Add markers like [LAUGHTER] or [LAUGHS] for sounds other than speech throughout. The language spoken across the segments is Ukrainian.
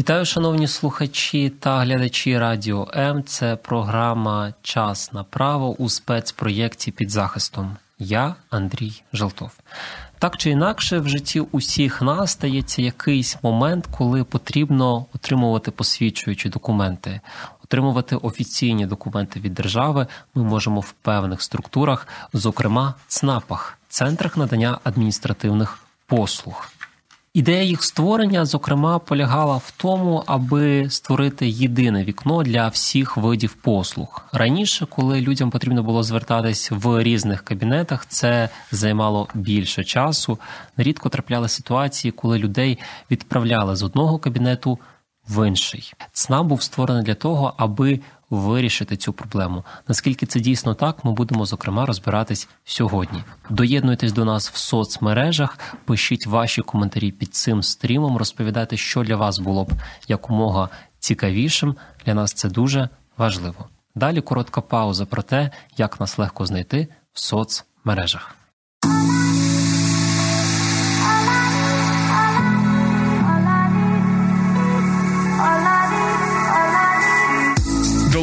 Вітаю, шановні слухачі та глядачі Радіо М. Це програма Час на право у спецпроєкті під захистом. Я Андрій Желтов. Так чи інакше, в житті усіх нас стається якийсь момент, коли потрібно отримувати посвідчуючі документи. Отримувати офіційні документи від держави ми можемо в певних структурах, зокрема ЦНАПах, центрах надання адміністративних послуг. Ідея їх створення, зокрема, полягала в тому, аби створити єдине вікно для всіх видів послуг. Раніше, коли людям потрібно було звертатись в різних кабінетах, це займало більше часу. Нерідко трапляли ситуації, коли людей відправляли з одного кабінету в інший. ЦНАП був створений для того, аби вирішити цю проблему. Наскільки це дійсно так, ми будемо зокрема розбиратись сьогодні. Доєднуйтесь до нас в соцмережах, пишіть ваші коментарі під цим стрімом, розповідайте, що для вас було б якомога цікавішим. Для нас це дуже важливо. Далі коротка пауза про те, як нас легко знайти в соцмережах.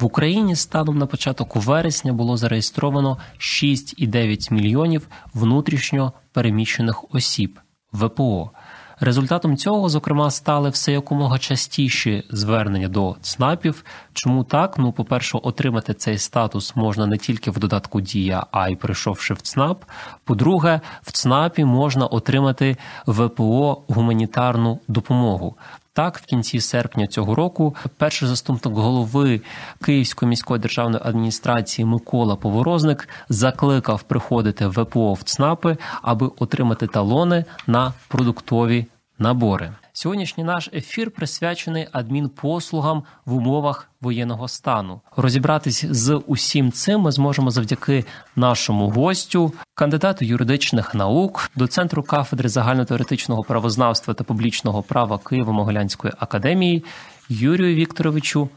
В Україні станом на початок вересня було зареєстровано 6,9 мільйонів внутрішньо переміщених осіб ВПО. Результатом цього, зокрема, стали все якомога частіші звернення до ЦНАПів. Чому так? Ну, по-перше, отримати цей статус можна не тільки в додатку Дія, а й прийшовши в ЦНАП. По-друге, в ЦНАПі можна отримати ВПО гуманітарну допомогу. Так, в кінці серпня цього року перший заступник голови Київської міської державної адміністрації Микола Поворозник закликав приходити в ВПО в ЦНАПи, аби отримати талони на продуктові набори. Сьогоднішній наш ефір присвячений адмінпослугам в умовах воєнного стану. Розібратись з усім цим ми зможемо завдяки нашому гостю, кандидату юридичних наук, доцентру кафедри загальнотеоретичного правознавства та публічного права Києво-Могилянської академії Юрію Вікторовичу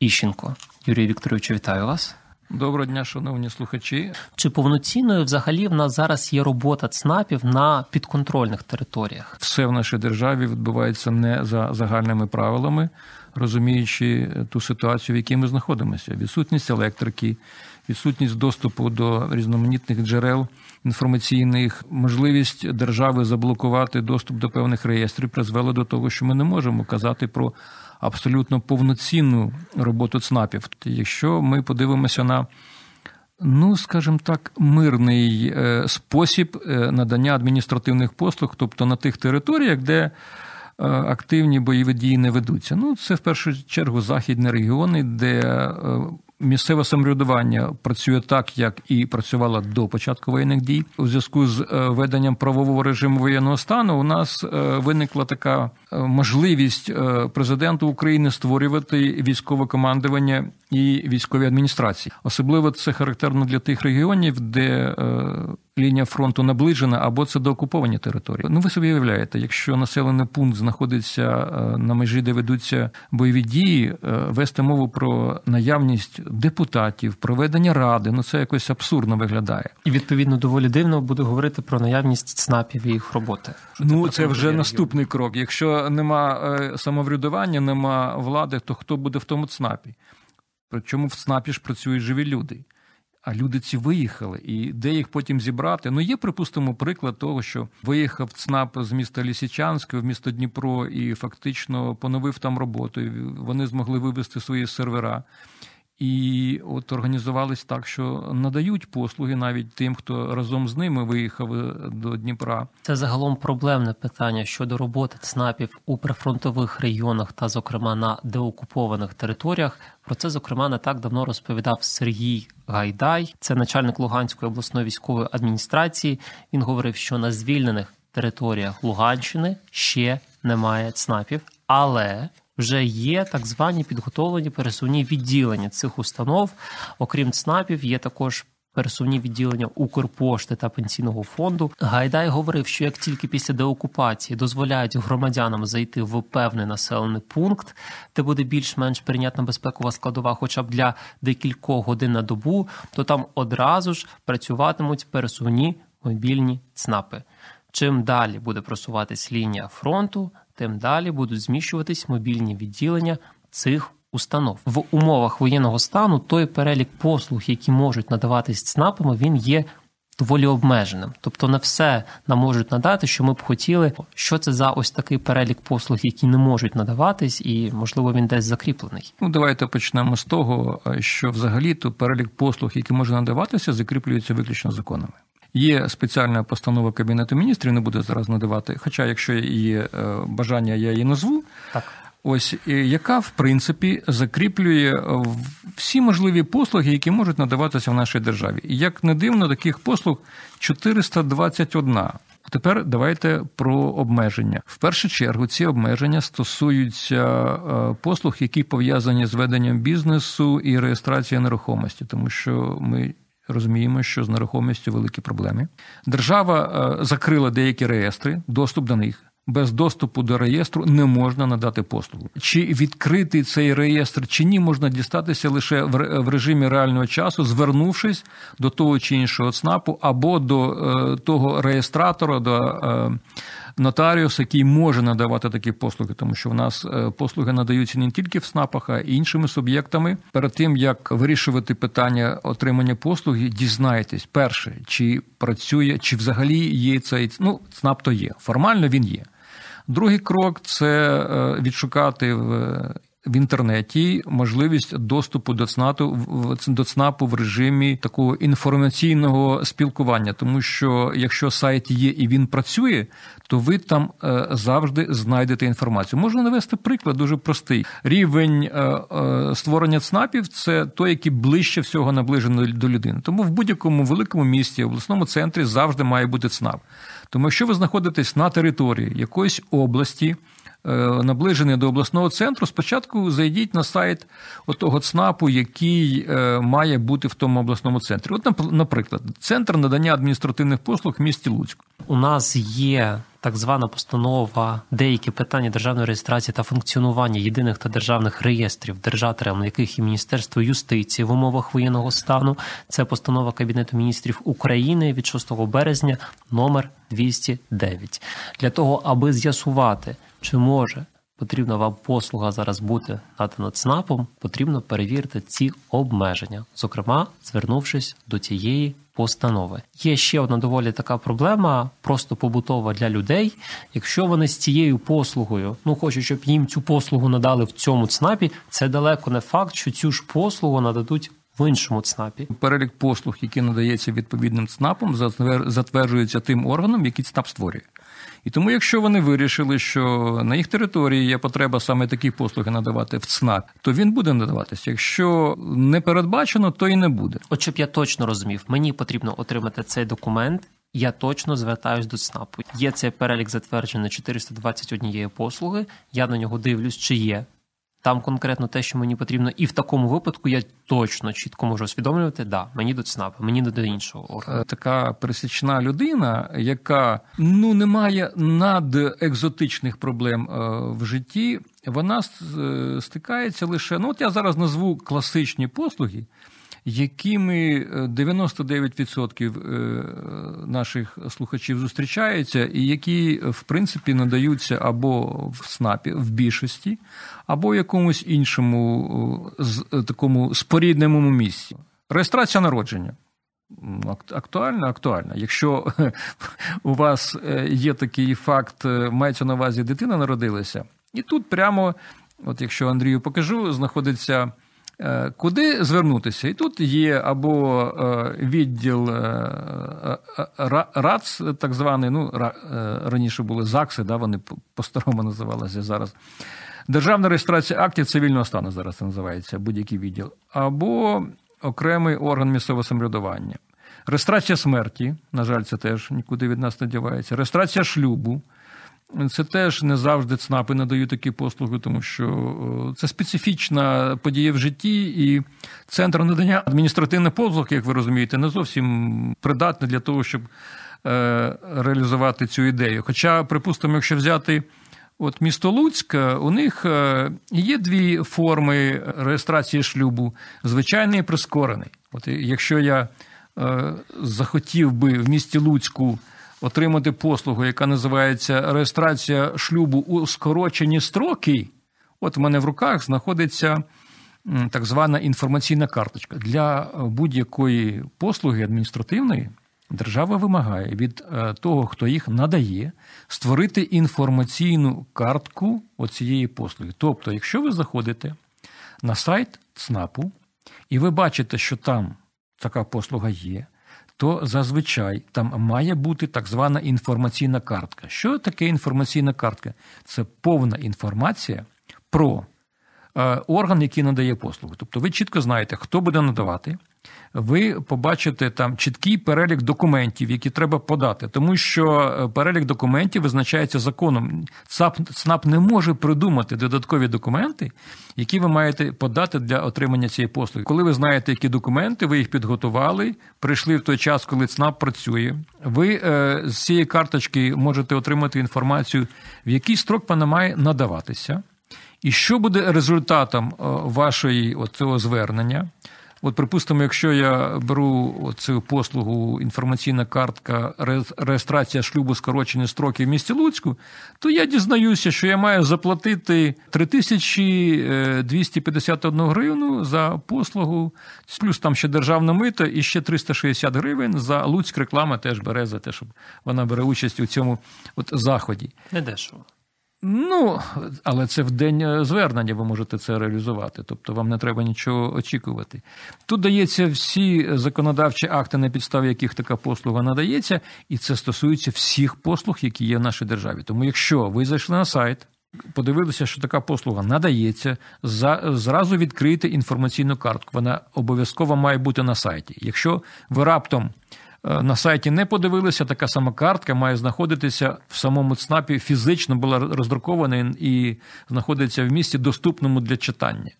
Іщенко. Юрію Вікторовичу, вітаю вас. Доброго дня, шановні слухачі. Чи повноцінною взагалі в нас зараз є робота ЦНАПів на підконтрольних територіях? Все в нашій державі відбувається не за загальними правилами, розуміючи ту ситуацію, в якій ми знаходимося: відсутність електрики, відсутність доступу до різноманітних джерел інформаційних, можливість держави заблокувати доступ до певних реєстрів призвела до того, що ми не можемо казати про абсолютно повноцінну роботу ЦНАПів. Якщо ми подивимося на, ну скажімо так, мирний спосіб надання адміністративних послуг, тобто на тих територіях, де активні бойові дії не ведуться. Ну, це в першу чергу західні регіони, де місцеве самоврядування працює так, як і працювало до початку воєнних дій. У зв'язку з веденням правового режиму воєнного стану у нас виникла така можливість президенту України створювати військове командування і військові адміністрації. Особливо це характерно для тих регіонів, де лінія фронту наближена або це доокуповані території. Ну ви собі уявляєте, якщо населений пункт знаходиться на межі, де ведуться бойові дії, вести мову про наявність депутатів, проведення ради, ну це якось абсурдно виглядає. І відповідно доволі дивно буде говорити про наявність ЦНАПів і їх роботи. Ну це вже наступний крок. Якщо нема самоврядування, нема влади, то хто буде в тому ЦНАПі? Причому в ЦНАПі ж працюють живі люди. А люди ці виїхали, і де їх потім зібрати? Ну є, припустимо, приклад того, що виїхав ЦНАП з міста Лісічанське в місто Дніпро і фактично поновив там роботу. Вони змогли вивести свої сервера. І от організувались так, що надають послуги навіть тим, хто разом з ними виїхав е, до Дніпра. Це загалом проблемне питання щодо роботи ЦНАПів у прифронтових регіонах та, зокрема, на деокупованих територіях. Про це зокрема не так давно розповідав Сергій Гайдай, це начальник Луганської обласної військової адміністрації. Він говорив, що на звільнених територіях Луганщини ще немає ЦНАПів, але вже є так звані підготовлені пересувні відділення цих установ. Окрім ЦНАПів, є також. Пересувні відділення Укрпошти та пенсійного фонду Гайдай говорив, що як тільки після деокупації дозволяють громадянам зайти в певний населений пункт, де буде більш-менш прийнятна безпекова складова, хоча б для декількох годин на добу, то там одразу ж працюватимуть пересувні мобільні ЦНАПи. Чим далі буде просуватись лінія фронту, тим далі будуть зміщуватись мобільні відділення цих установ в умовах воєнного стану. Той перелік послуг, які можуть надаватись ЦНАПами, він є доволі обмеженим. Тобто не все нам можуть надати, що ми б хотіли. Що це за ось такий перелік послуг, які не можуть надаватись, і можливо він десь закріплений. Ну давайте почнемо з того, що взагалі то перелік послуг, які можуть надаватися, закріплюються виключно законами. Є спеціальна постанова Кабінету міністрів, не буду зараз надавати. Хоча, якщо є е, бажання, я її назву. Так. Ось яка в принципі закріплює е, всі можливі послуги, які можуть надаватися в нашій державі. І як не дивно, таких послуг 421. Тепер давайте про обмеження. В першу чергу ці обмеження стосуються е, послуг, які пов'язані з веденням бізнесу і реєстрацією нерухомості, тому що ми розуміємо, що з нерухомістю великі проблеми. Держава е, закрила деякі реєстри, доступ до них. Без доступу до реєстру не можна надати послугу. Чи відкритий цей реєстр, чи ні, можна дістатися лише в режимі реального часу, звернувшись до того чи іншого ЦНАПу або до е, того реєстратора, до е, нотаріус, який може надавати такі послуги, тому що в нас е, послуги надаються не тільки в СНАПах, а й іншими суб'єктами. Перед тим як вирішувати питання отримання послуги, дізнайтесь перше, чи працює, чи взагалі є цей ну, СНАП то є. Формально він є. Другий крок це е, відшукати в в інтернеті можливість доступу до ЦНАПу, до ЦНАПу в режимі такого інформаційного спілкування, тому що якщо сайт є і він працює, то ви там е, завжди знайдете інформацію. Можна навести приклад дуже простий. Рівень е, е, створення ЦНАПів це той, який ближче всього наближений до людини. Тому в будь-якому великому місті, обласному центрі завжди має бути ЦНАП. Тому, якщо ви знаходитесь на території якоїсь області. Е, наближений до обласного центру, спочатку зайдіть на сайт того ЦНАПу, який е, має бути в тому обласному центрі. От, наприклад, центр надання адміністративних послуг в місті Луцьк. У нас є так звана постанова деякі питання державної реєстрації та функціонування єдиних та державних реєстрів, держателем яких і Міністерство юстиції в умовах воєнного стану. Це постанова Кабінету міністрів України від 6 березня, номер 209. Для того аби з'ясувати. Чи може потрібна вам послуга зараз бути надана ЦНАПом, потрібно перевірити ці обмеження, зокрема, звернувшись до цієї постанови. Є ще одна доволі така проблема, просто побутова для людей. Якщо вони з цією послугою, ну хочуть, щоб їм цю послугу надали в цьому ЦНАПі, це далеко не факт, що цю ж послугу нададуть. В іншому ЦНАПі перелік послуг, які надається відповідним ЦНАПом, затверджується тим органом, який ЦНАП створює. І тому, якщо вони вирішили, що на їх території є потреба саме такі послуги надавати в ЦНАП, то він буде надаватися. Якщо не передбачено, то і не буде. От щоб я точно розумів, мені потрібно отримати цей документ. Я точно звертаюсь до ЦНАПу. Є цей перелік затверджений 421 послуги. Я на нього дивлюсь, чи є там конкретно те, що мені потрібно, і в такому випадку я точно чітко можу усвідомлювати, да, мені до ЦНАПу, мені до іншого органу. Е, така пересічна людина, яка ну не має надекзотичних проблем е, в житті, вона е, стикається лише. Ну, от я зараз назву класичні послуги якими 99% е, е, наших слухачів зустрічаються, і які, в принципі, надаються або в СНАПі в більшості, або в якомусь іншому е, такому спорідненому місці. Реєстрація народження. Актуальна, актуальна. Якщо [LAUGHS] у вас є такий факт, мається на увазі дитина народилася, і тут прямо, от якщо Андрію покажу, знаходиться куди звернутися? І тут є або відділ РАЦ, так званий, ну раніше були ЗАГСи, да, вони по-старому називалися зараз. Державна реєстрація актів цивільного стану зараз це називається будь-який відділ, або окремий орган місцевого самоврядування. Реєстрація смерті, на жаль, це теж нікуди від нас не дівається. Реєстрація шлюбу. Це теж не завжди ЦНАПи надають такі послуги, тому що це специфічна подія в житті, і центр надання адміністративних послуг, як ви розумієте, не зовсім придатний для того, щоб е, реалізувати цю ідею. Хоча, припустимо, якщо взяти от місто Луцьк, у них е, є дві форми реєстрації шлюбу: звичайний і прискорений. От якщо я е, захотів би в місті Луцьку отримати послугу, яка називається реєстрація шлюбу у скорочені строки, от в мене в руках знаходиться так звана інформаційна карточка. Для будь-якої послуги адміністративної держава вимагає від е, того, хто їх надає, створити інформаційну картку цієї послуги. Тобто, якщо ви заходите на сайт ЦНАПу і ви бачите, що там така послуга є, то зазвичай там має бути так звана інформаційна картка. Що таке інформаційна картка? Це повна інформація про орган, який надає послугу. Тобто ви чітко знаєте, хто буде надавати ви побачите там чіткий перелік документів, які треба подати, тому що е, перелік документів визначається законом. ЦАП ЦНАП не може придумати додаткові документи, які ви маєте подати для отримання цієї послуги. Коли ви знаєте, які документи, ви їх підготували, прийшли в той час, коли ЦНАП працює. Ви е, з цієї карточки можете отримати інформацію, в який строк вона має надаватися. І що буде результатом е, вашої цього звернення? От, припустимо, якщо я беру цю послугу інформаційна картка реєстрація шлюбу скорочені строки в місті Луцьку, то я дізнаюся, що я маю заплатити 3251 е, гривну за послугу, плюс там ще державна мита і ще 360 гривень за Луцьк реклама теж бере за те, щоб вона бере участь у цьому от заході. Не дешево. Ну, але це в день е, звернення ви можете це реалізувати, тобто вам не треба нічого очікувати. Тут дається всі законодавчі акти, на підставі яких така послуга надається, і це стосується всіх послуг, які є в нашій державі. Тому, якщо ви зайшли на сайт, подивилися, що така послуга надається, зразу відкрийте інформаційну картку. Вона обов'язково має бути на сайті. Якщо ви раптом на сайті не подивилися, така сама картка має знаходитися в самому ЦНАПі, фізично була роздрукована і знаходиться в місті доступному для читання.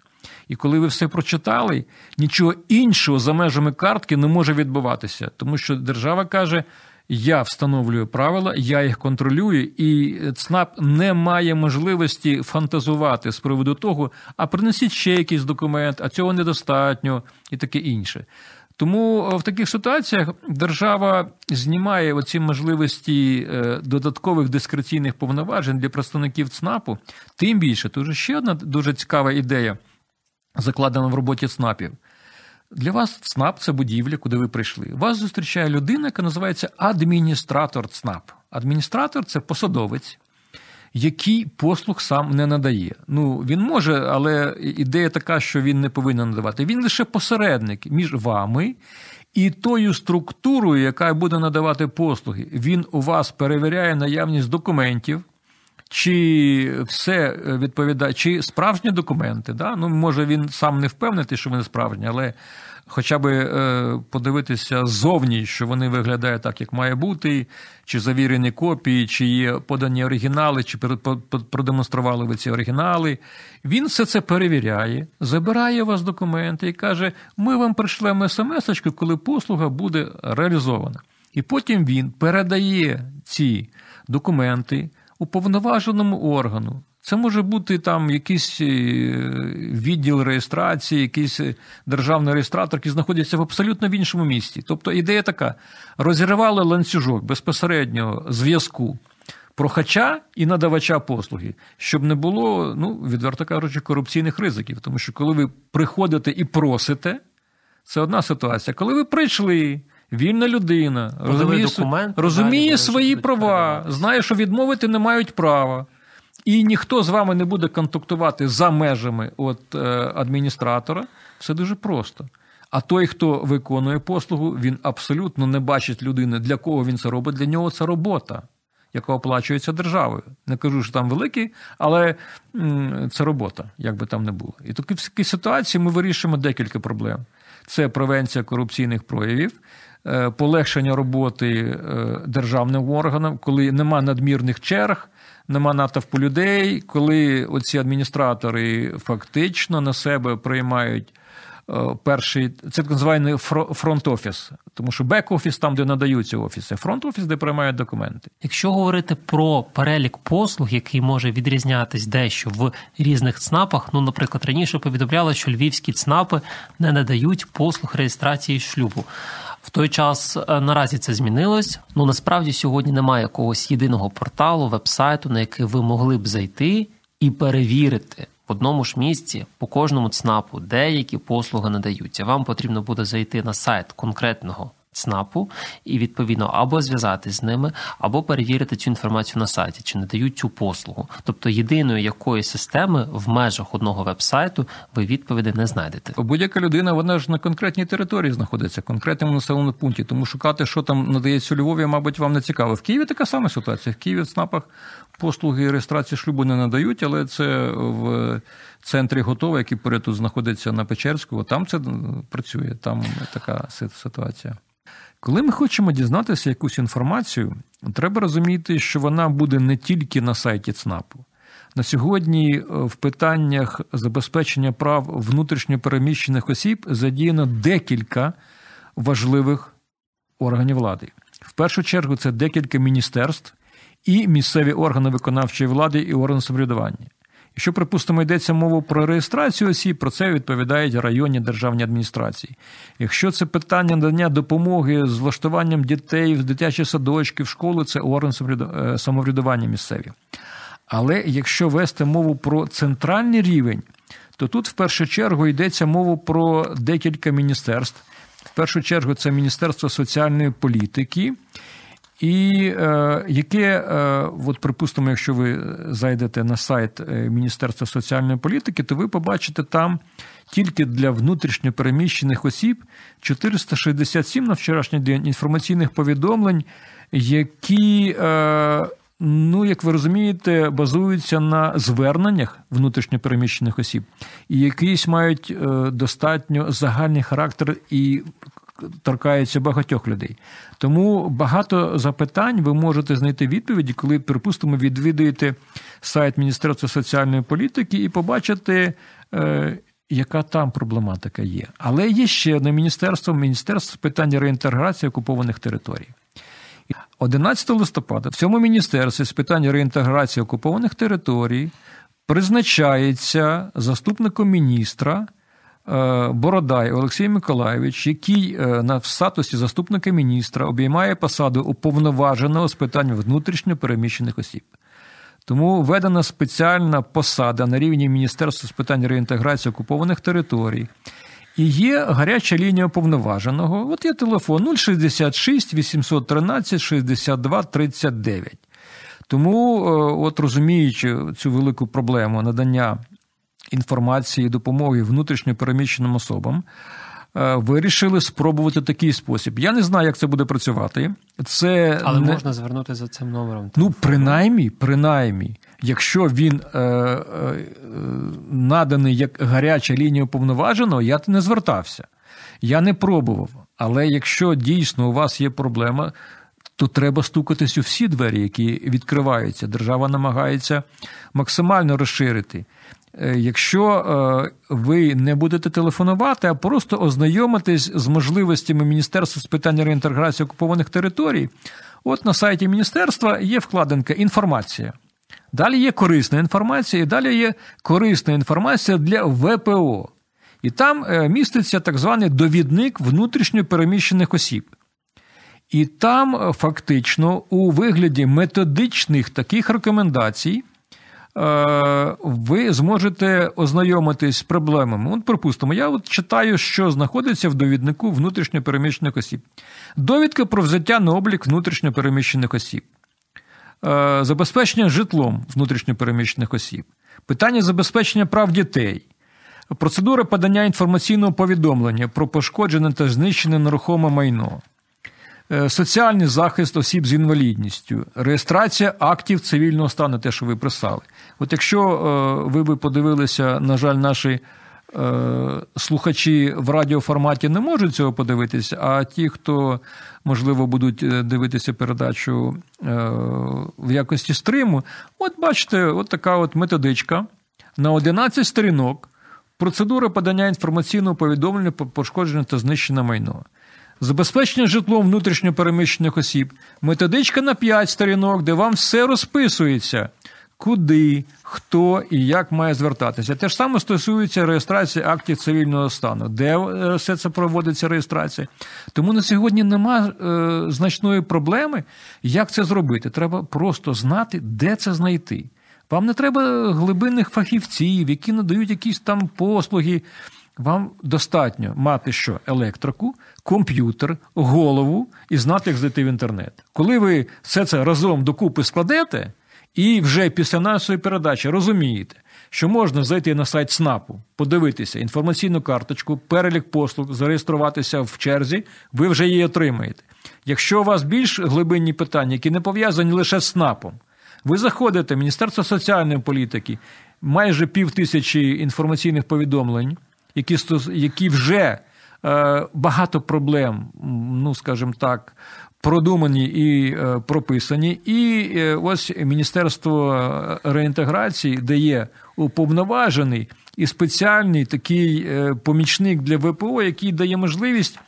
І коли ви все прочитали, нічого іншого за межами картки не може відбуватися, тому що держава каже. Я встановлюю правила, я їх контролюю, і ЦНАП не має можливості фантазувати з приводу того, а принесіть ще якийсь документ, а цього недостатньо, і таке інше. Тому е, в таких ситуаціях держава знімає оці можливості е, додаткових дискреційних повноважень для представників ЦНАПу. Тим більше, тут ще одна дуже цікава ідея, закладена в роботі ЦНАПів. Для вас ЦНАП це будівля, куди ви прийшли. Вас зустрічає людина, яка називається адміністратор ЦНАП. Адміністратор це посадовець, який послуг сам не надає. Ну він може, але ідея така, що він не повинен надавати. Він лише посередник між вами. І тою структурою, яка буде надавати послуги, він у вас перевіряє наявність документів, чи все відповідає, чи справжні документи. Да? Ну, Може, він сам не впевнений, що вони справжні, але хоча б е, подивитися ззовні, що вони виглядають так, як має бути, чи завірені копії, чи є подані оригінали, чи продемонстрували ви ці оригінали. Він все це перевіряє, забирає у вас документи і каже: ми вам пришлемо смс, коли послуга буде реалізована. І потім він передає ці документи уповноваженому органу. Це може бути там якийсь е, відділ реєстрації, якийсь е, державний реєстратор, який знаходиться в абсолютно в іншому місті. Тобто ідея така: розірвали ланцюжок безпосереднього зв'язку прохача і надавача послуги, щоб не було, ну, відверто кажучи, корупційних ризиків. Тому що коли ви приходите і просите, це одна ситуація. Коли ви прийшли. Вільна людина розуміє, документ, розуміє свої права, знає, що відмовити не мають права і ніхто з вами не буде контактувати за межами от, е, адміністратора, все дуже просто. А той, хто виконує послугу, він абсолютно не бачить людини, для кого він це робить. Для нього це робота, яка оплачується державою. Не кажу, що там великий, але це робота, як би там не було. І в такій ситуації ми вирішуємо декілька проблем: це превенція корупційних проявів. Е, полегшення роботи е, державним органам, коли нема надмірних черг, нема натовпу людей, коли оці адміністратори фактично на себе приймають Е, перший це так званий фронт-офіс, тому що бек-офіс там, де надаються офіси, фронт-офіс, де приймають документи. Якщо говорити про перелік послуг, який може відрізнятись дещо в різних ЦНАПах, ну, наприклад, раніше повідомляли, що львівські ЦНАПи не надають послуг реєстрації шлюбу. В той час е, наразі це змінилось. Ну насправді сьогодні немає якогось єдиного порталу, вебсайту, на який ви могли б зайти і перевірити в одному ж місці по кожному ЦНАПу деякі послуги надаються. Вам потрібно буде зайти на сайт конкретного. ЦНАПу і відповідно або зв'язатись з ними, або перевірити цю інформацію на сайті, чи не дають цю послугу. Тобто єдиної якої системи в межах одного веб-сайту ви відповіді не знайдете. Будь-яка людина, вона ж на конкретній території знаходиться, конкретному населеному пункті. Тому шукати, що там надається у Львові, мабуть, вам не цікаво. В Києві така сама ситуація. В Києві в ЦНАПах послуги реєстрації шлюбу не надають, але це в центрі готове, який поряд тут знаходиться на Печерську. Там це працює. Там така ситуація. Коли ми хочемо дізнатися якусь інформацію, треба розуміти, що вона буде не тільки на сайті ЦНАПу. На сьогодні е, в питаннях забезпечення прав внутрішньопереміщених осіб задіяно декілька важливих органів влади. В першу чергу це декілька міністерств і місцеві органи виконавчої влади і органи самоврядування. Якщо, припустимо, йдеться мова про реєстрацію осіб, про це відповідають районні державні адміністрації. Якщо це питання надання допомоги з влаштуванням дітей в дитячі садочки, в школи, це орган е, самоврядування місцеві. Але якщо вести мову про центральний рівень, то тут в першу чергу йдеться мова про декілька міністерств. В першу чергу це Міністерство соціальної політики і е, яке, е, от припустимо, якщо ви зайдете на сайт е, Міністерства соціальної політики, то ви побачите там тільки для внутрішньопереміщених осіб 467 на вчорашній день інформаційних повідомлень, які, е, ну, як ви розумієте, базуються на зверненнях внутрішньопереміщених осіб, і якісь мають е, достатньо загальний характер і торкаються багатьох людей. Тому багато запитань ви можете знайти відповіді, коли, припустимо, відвідуєте сайт Міністерства соціальної політики і побачите. Е, яка там проблематика є. Але є ще одне міністерство міністерство з питань реінтеграції окупованих територій. 11 листопада в цьому міністерстві з питань реінтеграції окупованих територій призначається заступником міністра Бородай Олексій Миколаєвич, який е, на статусі заступника міністра обіймає посаду уповноваженого з питань внутрішньо переміщених осіб. Тому введена спеціальна посада на рівні Міністерства з питань реінтеграції окупованих територій. І є гаряча лінія уповноваженого. От є телефон 066 813 62 39. Тому, е, от розуміючи цю велику проблему надання інформації, допомоги внутрішньо переміщеним особам. Е, вирішили спробувати такий спосіб. Я не знаю, як це буде працювати. Це Але не... можна звернутися за цим номером. Ну, принаймні, принаймні, якщо він е, е, наданий як гаряча лінія уповноваженого, я не звертався. Я не пробував. Але якщо дійсно у вас є проблема, то треба стукатись у всі двері, які відкриваються. Держава намагається максимально розширити. Е, якщо е, ви не будете телефонувати, а просто ознайомитись з можливостями Міністерства з питань реінтеграції окупованих територій, от на сайті міністерства є вкладинка інформація. Далі є корисна інформація, і далі є корисна інформація для ВПО. І там е, міститься так званий довідник внутрішньо переміщених осіб. І там фактично у вигляді методичних таких рекомендацій. Е, ви зможете ознайомитись з проблемами. От, припустимо, я от читаю, що знаходиться в довіднику внутрішньопереміщених осіб. Довідка про взяття на облік внутрішньопереміщених осіб. Е, забезпечення житлом внутрішньопереміщених осіб, питання забезпечення прав дітей, процедура подання інформаційного повідомлення про пошкоджене та знищене нерухоме майно, соціальний захист осіб з інвалідністю, реєстрація актів цивільного стану, те, що ви писали. От якщо е, ви би подивилися, на жаль, наші слухачі в радіоформаті не можуть цього подивитися, а ті, хто можливо, будуть е, дивитися передачу е, в якості стриму. От бачите, от така от методичка на 11 сторінок. Процедура подання інформаційного повідомлення про пошкоджене та знищене майно. Забезпечення житлом внутрішньопереміщених осіб, методичка на 5 сторінок, де вам все розписується куди, хто і як має звертатися. Те ж саме стосується реєстрації актів цивільного стану, де е, все це проводиться реєстрація. Тому на сьогодні нема е, значної проблеми, як це зробити. Треба просто знати, де це знайти. Вам не треба глибинних фахівців, які надають якісь там послуги. Вам достатньо мати що? Електрику, комп'ютер, голову і знати, як зайти в інтернет. Коли ви все це разом докупи складете, і вже після нашої передачі розумієте, що можна зайти на сайт СНАПу, подивитися інформаційну карточку, перелік послуг, зареєструватися в черзі, ви вже її отримаєте. Якщо у вас більш глибинні питання, які не пов'язані лише з СНАПом, ви заходите в Міністерство соціальної політики, майже пів тисячі інформаційних повідомлень, які які вже багато проблем, ну скажімо так, продумані і е, прописані. І е, ось Міністерство реінтеграції дає уповноважений і спеціальний такий е, помічник для ВПО, який дає можливість.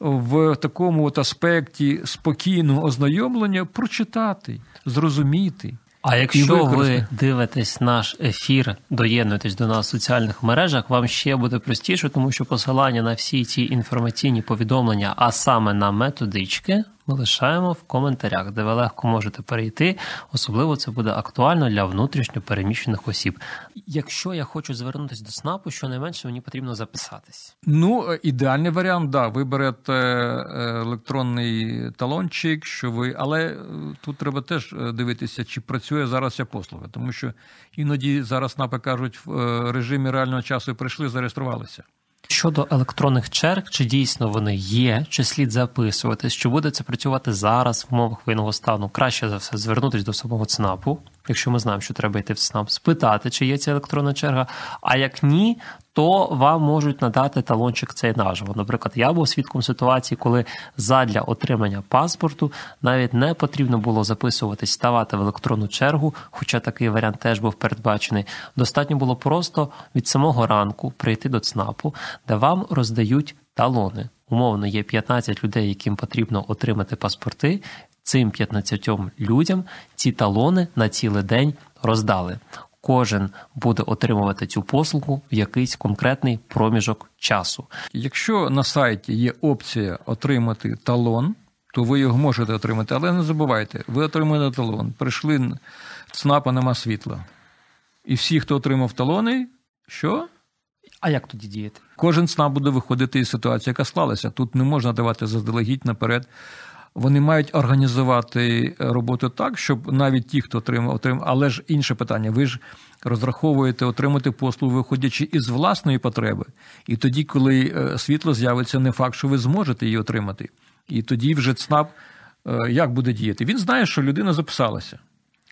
В такому от аспекті спокійного ознайомлення прочитати, зрозуміти, а якщо ви дивитесь наш ефір, доєднуєтесь до нас в соціальних мережах, вам ще буде простіше, тому що посилання на всі ці інформаційні повідомлення, а саме на методички, лишаємо в коментарях, де ви легко можете перейти. Особливо це буде актуально для внутрішньо переміщених осіб. Якщо я хочу звернутися до СНАПу, щонайменше мені потрібно записатись. Ну, е, ідеальний варіант, да. Ви берете е, електронний талончик, що ви, але е, тут треба теж дивитися, чи працює зараз ця послуга, тому що іноді зараз СНАПи кажуть в режимі реального часу прийшли, зареєструвалися. Щодо електронних черг, чи дійсно вони є, чи слід записуватись, чи буде це працювати зараз в умовах воєнного стану? Краще за все звернутися до самого ЦНАПу, якщо ми знаємо, що треба йти в ЦНАП, спитати, чи є ця електронна черга. А як ні, то вам можуть надати талончик цей наживо. Наприклад, я був свідком ситуації, коли задля отримання паспорту навіть не потрібно було записуватись, ставати в електронну чергу, хоча такий варіант теж був передбачений. Достатньо було просто від самого ранку прийти до ЦНАПу, де вам роздають талони. Умовно, є 15 людей, яким потрібно отримати паспорти. Цим 15 людям ці талони на цілий день роздали кожен буде отримувати цю послугу в якийсь конкретний проміжок часу. Якщо на сайті є опція отримати талон, то ви його можете отримати, але не забувайте, ви отримали талон, прийшли ЦНАПа, нема світла. І всі, хто отримав талони, що? А як тоді діяти? Кожен ЦНАП буде виходити із ситуації, яка склалася. Тут не можна давати заздалегідь наперед вони мають організувати роботу так, щоб навіть ті, хто отримав, отримав, але ж інше питання. Ви ж розраховуєте отримати послугу, виходячи із власної потреби. І тоді, коли е, світло з'явиться, не факт, що ви зможете її отримати. І тоді вже ЦНАП е, як буде діяти? Він знає, що людина записалася,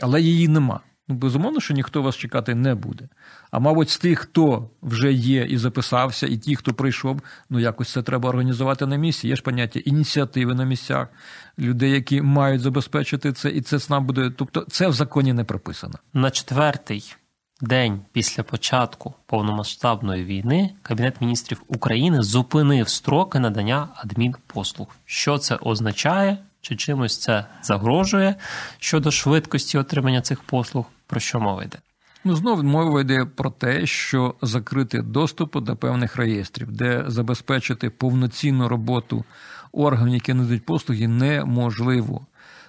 але її нема. Ну, безумовно, що ніхто вас чекати не буде. А мабуть, з тих, хто вже є і записався, і ті, хто прийшов, ну якось це треба організувати на місці. Є ж поняття ініціативи на місцях, людей, які мають забезпечити це, і це СНАП буде. Тобто, це в законі не прописано. На четвертий день після початку повномасштабної війни Кабінет міністрів України зупинив строки надання адмінпослуг. Що це означає? Чи чимось це загрожує щодо швидкості отримання цих послуг? Про що мова йде? Ну, знову мова йде про те, що закрити доступ до певних реєстрів, де забезпечити повноцінну роботу органів, які надають послуги, неможливо.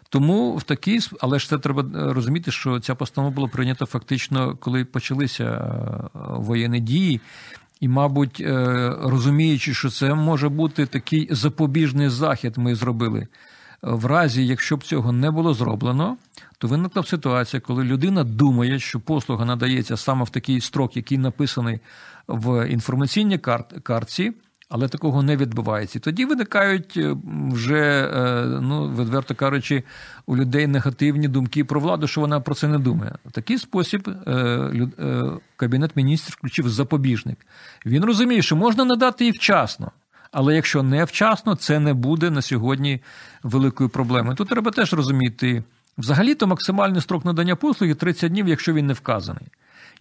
Тому в такій, але ж це треба е, розуміти, що ця постанова була прийнята фактично, коли почалися е, воєнні дії. І, мабуть, е, розуміючи, що це може бути такий запобіжний захід, ми зробили В разі, якщо б цього не було зроблено, то виникла б ситуація, коли людина думає, що послуга надається саме в такий строк, який написаний в інформаційній картці, але такого не відбувається. Тоді виникають е, вже, е, ну, відверто кажучи, у людей негативні думки про владу, що вона про це не думає. В такий спосіб е, Кабінет міністрів включив запобіжник. Він розуміє, що можна надати і вчасно. Але якщо не вчасно, це не буде на сьогодні великою проблемою. Тут треба теж розуміти, взагалі-то максимальний строк надання послуги 30 днів, якщо він не вказаний.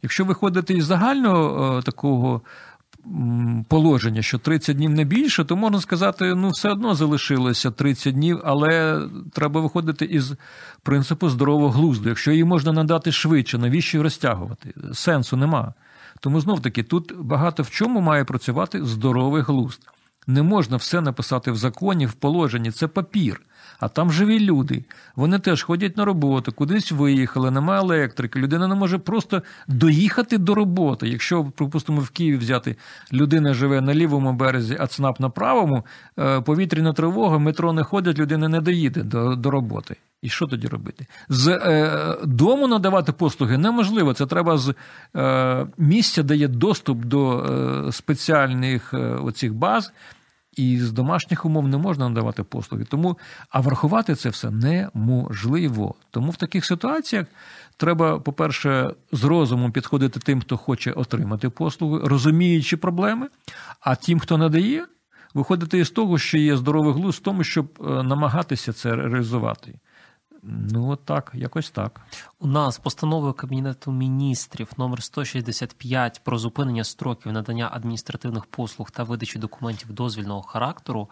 Якщо виходити із загального такого положення, що 30 днів не більше, то можна сказати, ну все одно залишилося 30 днів, але треба виходити із принципу здорового глузду. Якщо її можна надати швидше, навіщо розтягувати? Сенсу нема. Тому знов таки тут багато в чому має працювати здоровий глузд. Не можна все написати в законі, в положенні, це папір. А там живі люди. Вони теж ходять на роботу, кудись виїхали, немає електрики. Людина не може просто доїхати до роботи. Якщо, припустимо, в Києві взяти людина живе на лівому березі, а ЦНАП на правому, е, повітряна тривога, метро не ходять, людина не доїде до, до роботи. І що тоді робити? З е, дому надавати послуги неможливо. Це треба з е, місця, де є доступ до е, спеціальних е, оцих баз і з домашніх умов не можна надавати послуги. Тому а врахувати це все неможливо. Тому в таких ситуаціях треба, по-перше, з розумом підходити тим, хто хоче отримати послуги, розуміючи проблеми, а тим, хто надає, виходити із того, що є здоровий глузд в тому, щоб е, намагатися це реалізувати. Ну, от так, якось так. У нас постановою Кабінету міністрів номер 165 про зупинення строків надання адміністративних послуг та видачі документів дозвільного характеру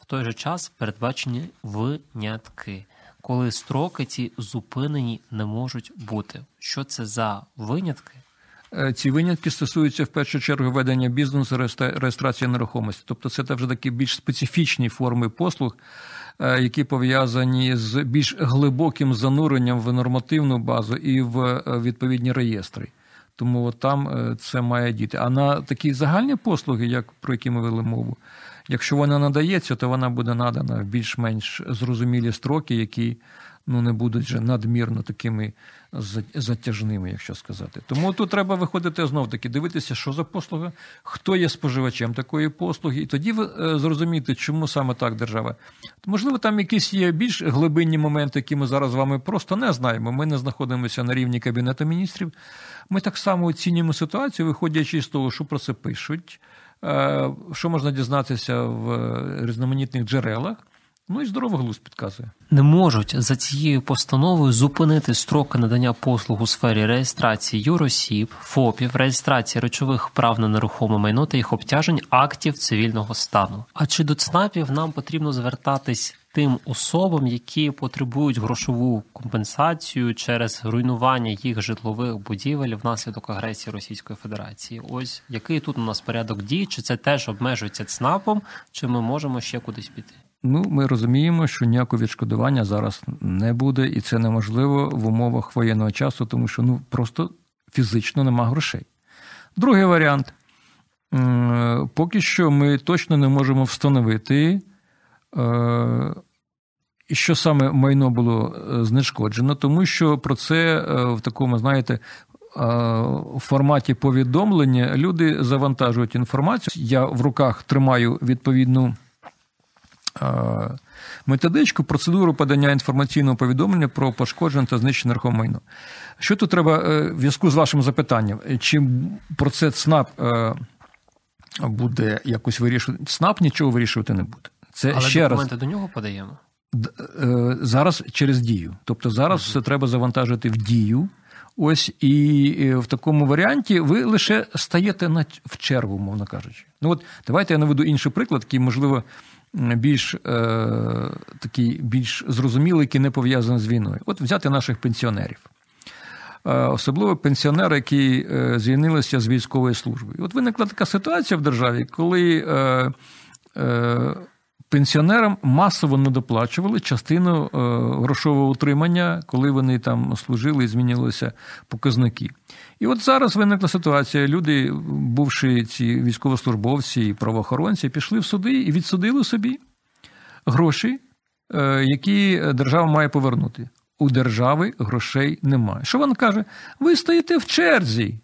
в той же час передбачені винятки, коли строки ці зупинені не можуть бути. Що це за винятки? Е, ці винятки стосуються в першу чергу ведення бізнесу, реєстрації нерухомості. Тобто, це вже такі більш специфічні форми послуг. Е, які пов'язані з більш глибоким зануренням в нормативну базу і в е, відповідні реєстри. Тому там е, це має діти. А на такі загальні послуги, як про які ми вели мову, якщо вона надається, то вона буде надана в більш-менш зрозумілі строки, які ну не будуть вже надмірно такими затяжними, якщо сказати. Тому тут треба виходити знов таки, дивитися, що за послуга, хто є споживачем такої послуги, і тоді е, зрозуміти, чому саме так держава. Можливо, там якісь є більш глибинні моменти, які ми зараз з вами просто не знаємо. Ми не знаходимося на рівні Кабінету міністрів. Ми так само оцінюємо ситуацію, виходячи з того, що про це пишуть, е, що можна дізнатися в різноманітних джерелах. Ну і здоровий глузд підказує. Не можуть за цією постановою зупинити строки надання послуг у сфері реєстрації юросіб, ФОПів, реєстрації речових прав на нерухоме майно та їх обтяжень актів цивільного стану. А чи до ЦНАПів нам потрібно звертатись тим особам, які потребують грошову компенсацію через руйнування їх житлових будівель внаслідок агресії Російської Федерації? Ось який тут у нас порядок дій? Чи це теж обмежується ЦНАПом, чи ми можемо ще кудись піти? Ну, ми розуміємо, що ніякого відшкодування зараз не буде, і це неможливо в умовах воєнного часу, тому що ну просто фізично нема грошей. Другий варіант. Поки що ми точно не можемо встановити, е, що саме майно було е, знешкоджено, тому що про це е, в такому, знаєте, в форматі повідомлення люди завантажують інформацію. Я в руках тримаю відповідну методичку, процедуру подання інформаційного повідомлення про пошкоджене та знищене нерухоме майно. Що тут треба е, в зв'язку з вашим запитанням? Чи про це ЦНАП е, буде якось вирішувати? ЦНАП нічого вирішувати не буде. Це Але ще документи раз... до нього подаємо? Е, зараз через дію. Тобто зараз угу. все треба завантажити в дію. Ось і в такому варіанті ви лише стаєте на в чергу, мовно кажучи. Ну от давайте я наведу інший приклад, який, можливо, більш е, такий більш зрозумілий, який не пов'язаний з війною. От взяти наших пенсіонерів. Е, особливо пенсіонери, які е, звільнилися з військової служби. От виникла така ситуація в державі, коли е, е, пенсіонерам масово недоплачували частину е, грошового утримання, коли вони там служили і змінилися показники. І от зараз виникла ситуація. Люди, бувши ці військовослужбовці і правоохоронці, пішли в суди і відсудили собі гроші е, які держава має повернути. У держави грошей немає. Що вона каже? Ви стоїте в черзі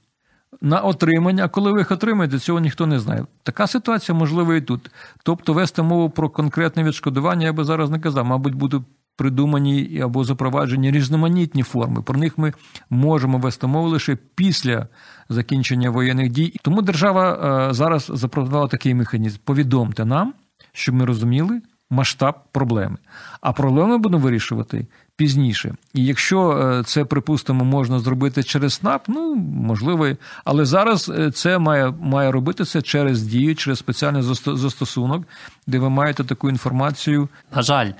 на отримання, а коли ви їх отримаєте, цього ніхто не знає. Така ситуація можлива і тут. Тобто вести мову про конкретне відшкодування я би зараз не казав, мабуть, будуть придумані або запроваджені різноманітні форми. Про них ми можемо вести мову лише після закінчення воєнних дій. Тому держава е, зараз запропонувала такий механізм: повідомте нам, щоб ми розуміли масштаб проблеми. А проблеми будемо вирішувати пізніше. І якщо е, це, припустимо, можна зробити через СНАП, ну можливо, але зараз е, це має має робитися через дію, через спеціальний застосунок, де ви маєте таку інформацію. На жаль.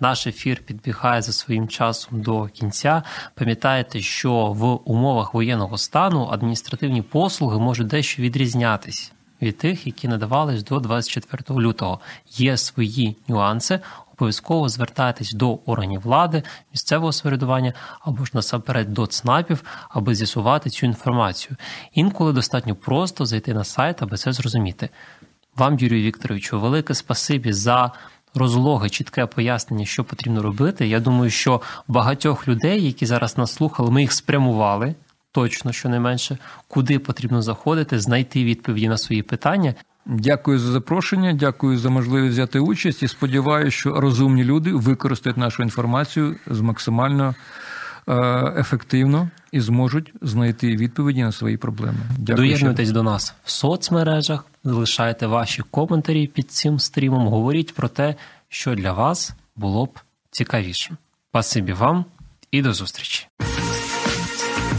Наш ефір підбігає за своїм часом до кінця. Пам'ятаєте, що в умовах воєнного стану адміністративні послуги можуть дещо відрізнятись від тих, які надавались до 24 лютого. Є свої нюанси. Обов'язково звертайтесь до органів влади, місцевого самоврядування або ж насамперед до ЦНАПів, аби з'ясувати цю інформацію. Інколи достатньо просто зайти на сайт, аби це зрозуміти. Вам, Юрію Вікторовичу, велике спасибі за розлоги, чітке пояснення, що потрібно робити. Я думаю, що багатьох людей, які зараз нас слухали, ми їх спрямували точно щонайменше, куди потрібно заходити, знайти відповіді на свої питання. Дякую за запрошення, дякую за можливість взяти участь і сподіваюся, що розумні люди використають нашу інформацію з максимально е, ефективно і зможуть знайти відповіді на свої проблеми. Дякую. Доєднуйтесь до нас в соцмережах, залишайте ваші коментарі під цим стрімом. Говоріть про те, що для вас було б цікавіше. Спасибі вам і до зустрічі.